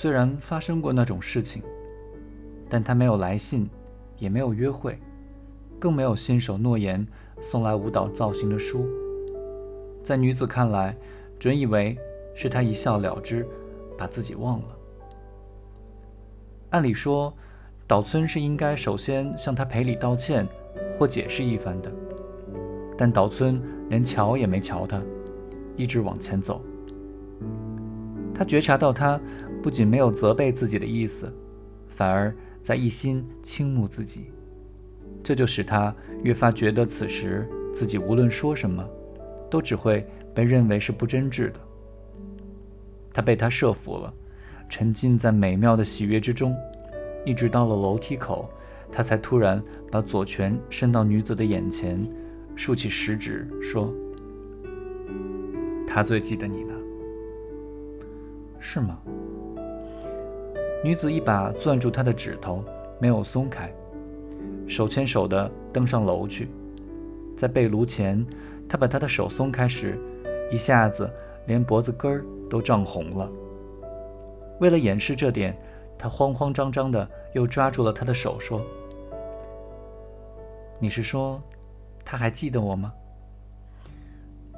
虽然发生过那种事情，但他没有来信，也没有约会，更没有信守诺言送来舞蹈造型的书。在女子看来，准以为是他一笑了之，把自己忘了。按理说，岛村是应该首先向他赔礼道歉或解释一番的，但岛村连瞧也没瞧他，一直往前走。他觉察到他不仅没有责备自己的意思，反而在一心倾慕自己，这就使他越发觉得此时自己无论说什么，都只会被认为是不真挚的。他被他设服了，沉浸在美妙的喜悦之中，一直到了楼梯口，他才突然把左拳伸到女子的眼前，竖起食指说：“他最记得你呢。”是吗？女子一把攥住他的指头，没有松开，手牵手的登上楼去。在被炉前，他把他的手松开时，一下子连脖子根儿都涨红了。为了掩饰这点，他慌慌张张的又抓住了他的手，说：“你是说，他还记得我吗？”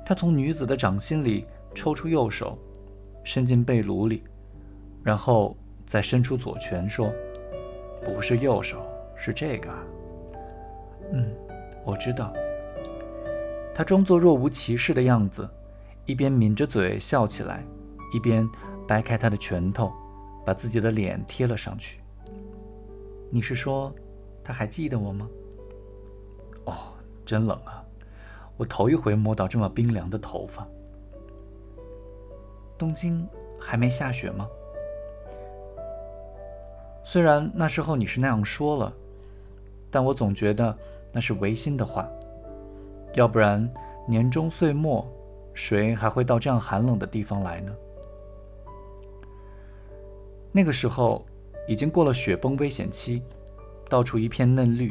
他从女子的掌心里抽出右手。伸进被炉里，然后再伸出左拳，说：“不是右手，是这个。”嗯，我知道。他装作若无其事的样子，一边抿着嘴笑起来，一边掰开他的拳头，把自己的脸贴了上去。你是说，他还记得我吗？哦，真冷啊！我头一回摸到这么冰凉的头发。东京还没下雪吗？虽然那时候你是那样说了，但我总觉得那是违心的话。要不然年终岁末，谁还会到这样寒冷的地方来呢？那个时候已经过了雪崩危险期，到处一片嫩绿，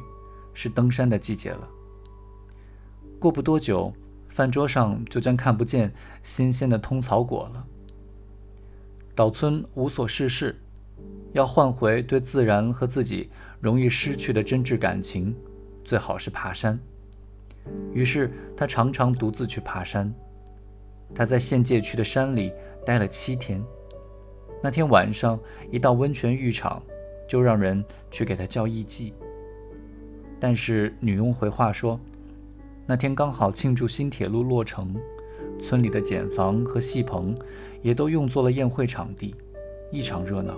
是登山的季节了。过不多久，饭桌上就将看不见新鲜的通草果了。岛村无所事事，要换回对自然和自己容易失去的真挚感情，最好是爬山。于是他常常独自去爬山。他在县界区的山里待了七天。那天晚上一到温泉浴场，就让人去给他叫艺妓。但是女佣回话说，那天刚好庆祝新铁路落成，村里的简房和戏棚。也都用作了宴会场地，异常热闹。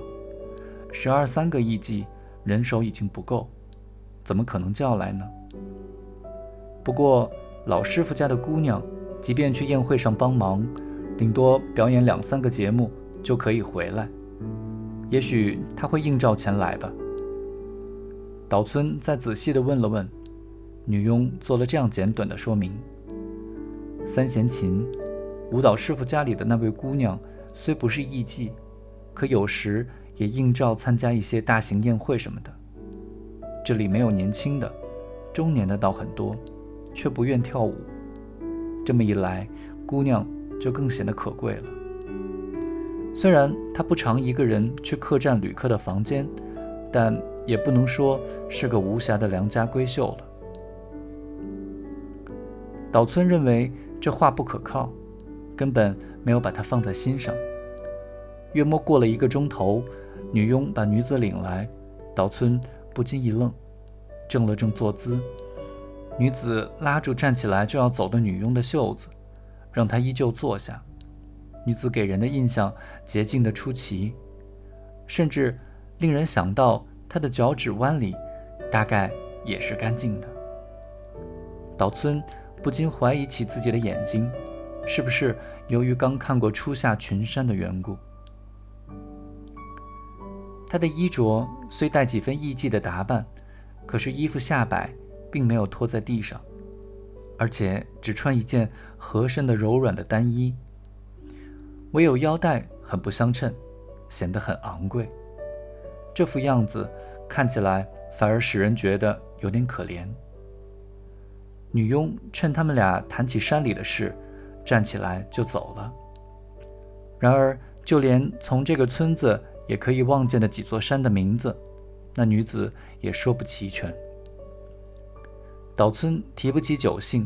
十二三个艺妓，人手已经不够，怎么可能叫来呢？不过老师傅家的姑娘，即便去宴会上帮忙，顶多表演两三个节目就可以回来。也许他会应召前来吧。岛村再仔细地问了问，女佣做了这样简短的说明：三弦琴。舞蹈师傅家里的那位姑娘，虽不是艺妓，可有时也应召参加一些大型宴会什么的。这里没有年轻的，中年的倒很多，却不愿跳舞。这么一来，姑娘就更显得可贵了。虽然她不常一个人去客栈旅客的房间，但也不能说是个无暇的良家闺秀了。岛村认为这话不可靠。根本没有把她放在心上。约莫过了一个钟头，女佣把女子领来，岛村不禁一愣，正了正坐姿。女子拉住站起来就要走的女佣的袖子，让她依旧坐下。女子给人的印象洁净的出奇，甚至令人想到她的脚趾弯里大概也是干净的。岛村不禁怀疑起自己的眼睛。是不是由于刚看过初夏群山的缘故？他的衣着虽带几分艺妓的打扮，可是衣服下摆并没有拖在地上，而且只穿一件合身的柔软的单衣，唯有腰带很不相称，显得很昂贵。这副样子看起来反而使人觉得有点可怜。女佣趁他们俩谈起山里的事。站起来就走了。然而，就连从这个村子也可以望见的几座山的名字，那女子也说不齐全。岛村提不起酒兴，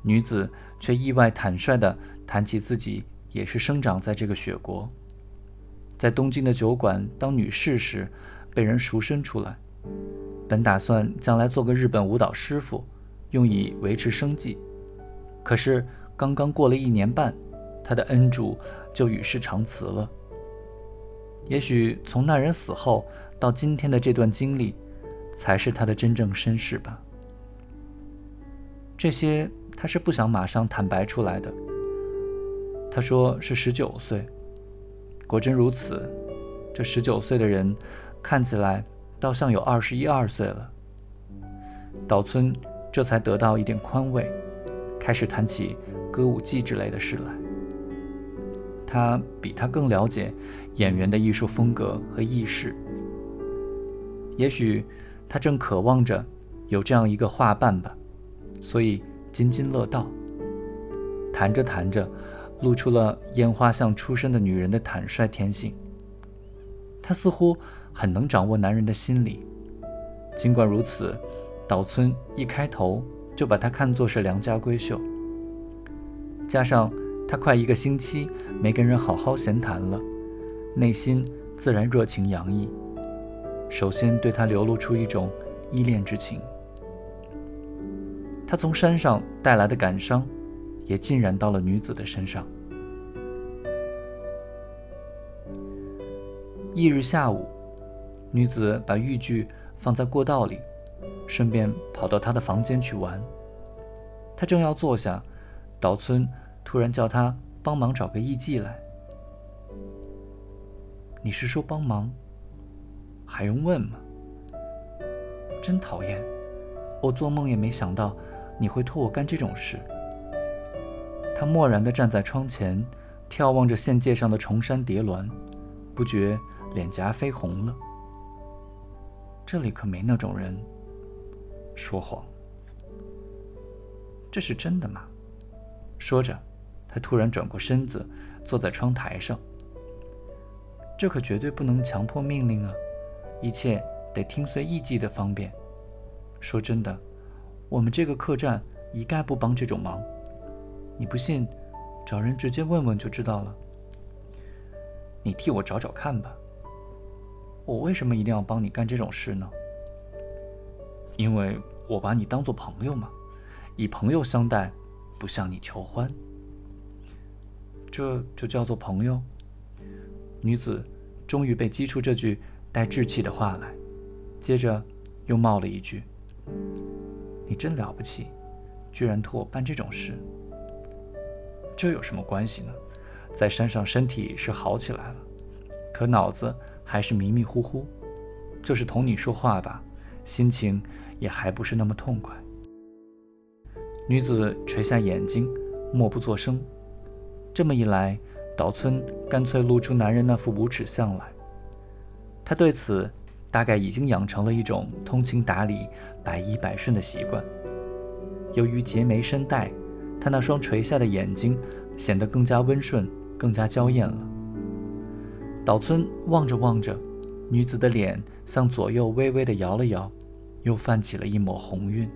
女子却意外坦率地谈起自己也是生长在这个雪国，在东京的酒馆当女士时，被人赎身出来，本打算将来做个日本舞蹈师傅，用以维持生计。可是刚刚过了一年半，她的恩主就与世长辞了。也许从那人死后到今天的这段经历，才是他的真正身世吧。这些他是不想马上坦白出来的。他说是十九岁，果真如此。这十九岁的人看起来倒像有二十一二岁了。岛村这才得到一点宽慰，开始谈起歌舞伎之类的事来。他比他更了解演员的艺术风格和意识。也许他正渴望着有这样一个画伴吧，所以津津乐道。谈着谈着，露出了烟花巷出身的女人的坦率天性。他似乎很能掌握男人的心理。尽管如此，岛村一开头就把他看作是良家闺秀，加上。他快一个星期没跟人好好闲谈了，内心自然热情洋溢。首先对他流露出一种依恋之情。他从山上带来的感伤，也浸染到了女子的身上。翌日下午，女子把玉具放在过道里，顺便跑到他的房间去玩。他正要坐下，岛村。突然叫他帮忙找个艺妓来。你是说帮忙？还用问吗？真讨厌！我做梦也没想到你会托我干这种事。他漠然地站在窗前，眺望着县界上的重山叠峦，不觉脸颊绯红了。这里可没那种人。说谎。这是真的吗？说着。他突然转过身子，坐在窗台上。这可绝对不能强迫命令啊！一切得听随艺妓的方便。说真的，我们这个客栈一概不帮这种忙。你不信，找人直接问问就知道了。你替我找找看吧。我为什么一定要帮你干这种事呢？因为我把你当做朋友嘛，以朋友相待，不向你求欢。这就叫做朋友。女子终于被激出这句带稚气的话来，接着又冒了一句：“你真了不起，居然托我办这种事。这有什么关系呢？在山上身体是好起来了，可脑子还是迷迷糊糊。就是同你说话吧，心情也还不是那么痛快。”女子垂下眼睛，默不作声。这么一来，岛村干脆露出男人那副无耻相来。他对此大概已经养成了一种通情达理、百依百顺的习惯。由于结眉深黛，他那双垂下的眼睛显得更加温顺、更加娇艳了。岛村望着望着，女子的脸向左右微微地摇了摇，又泛起了一抹红晕。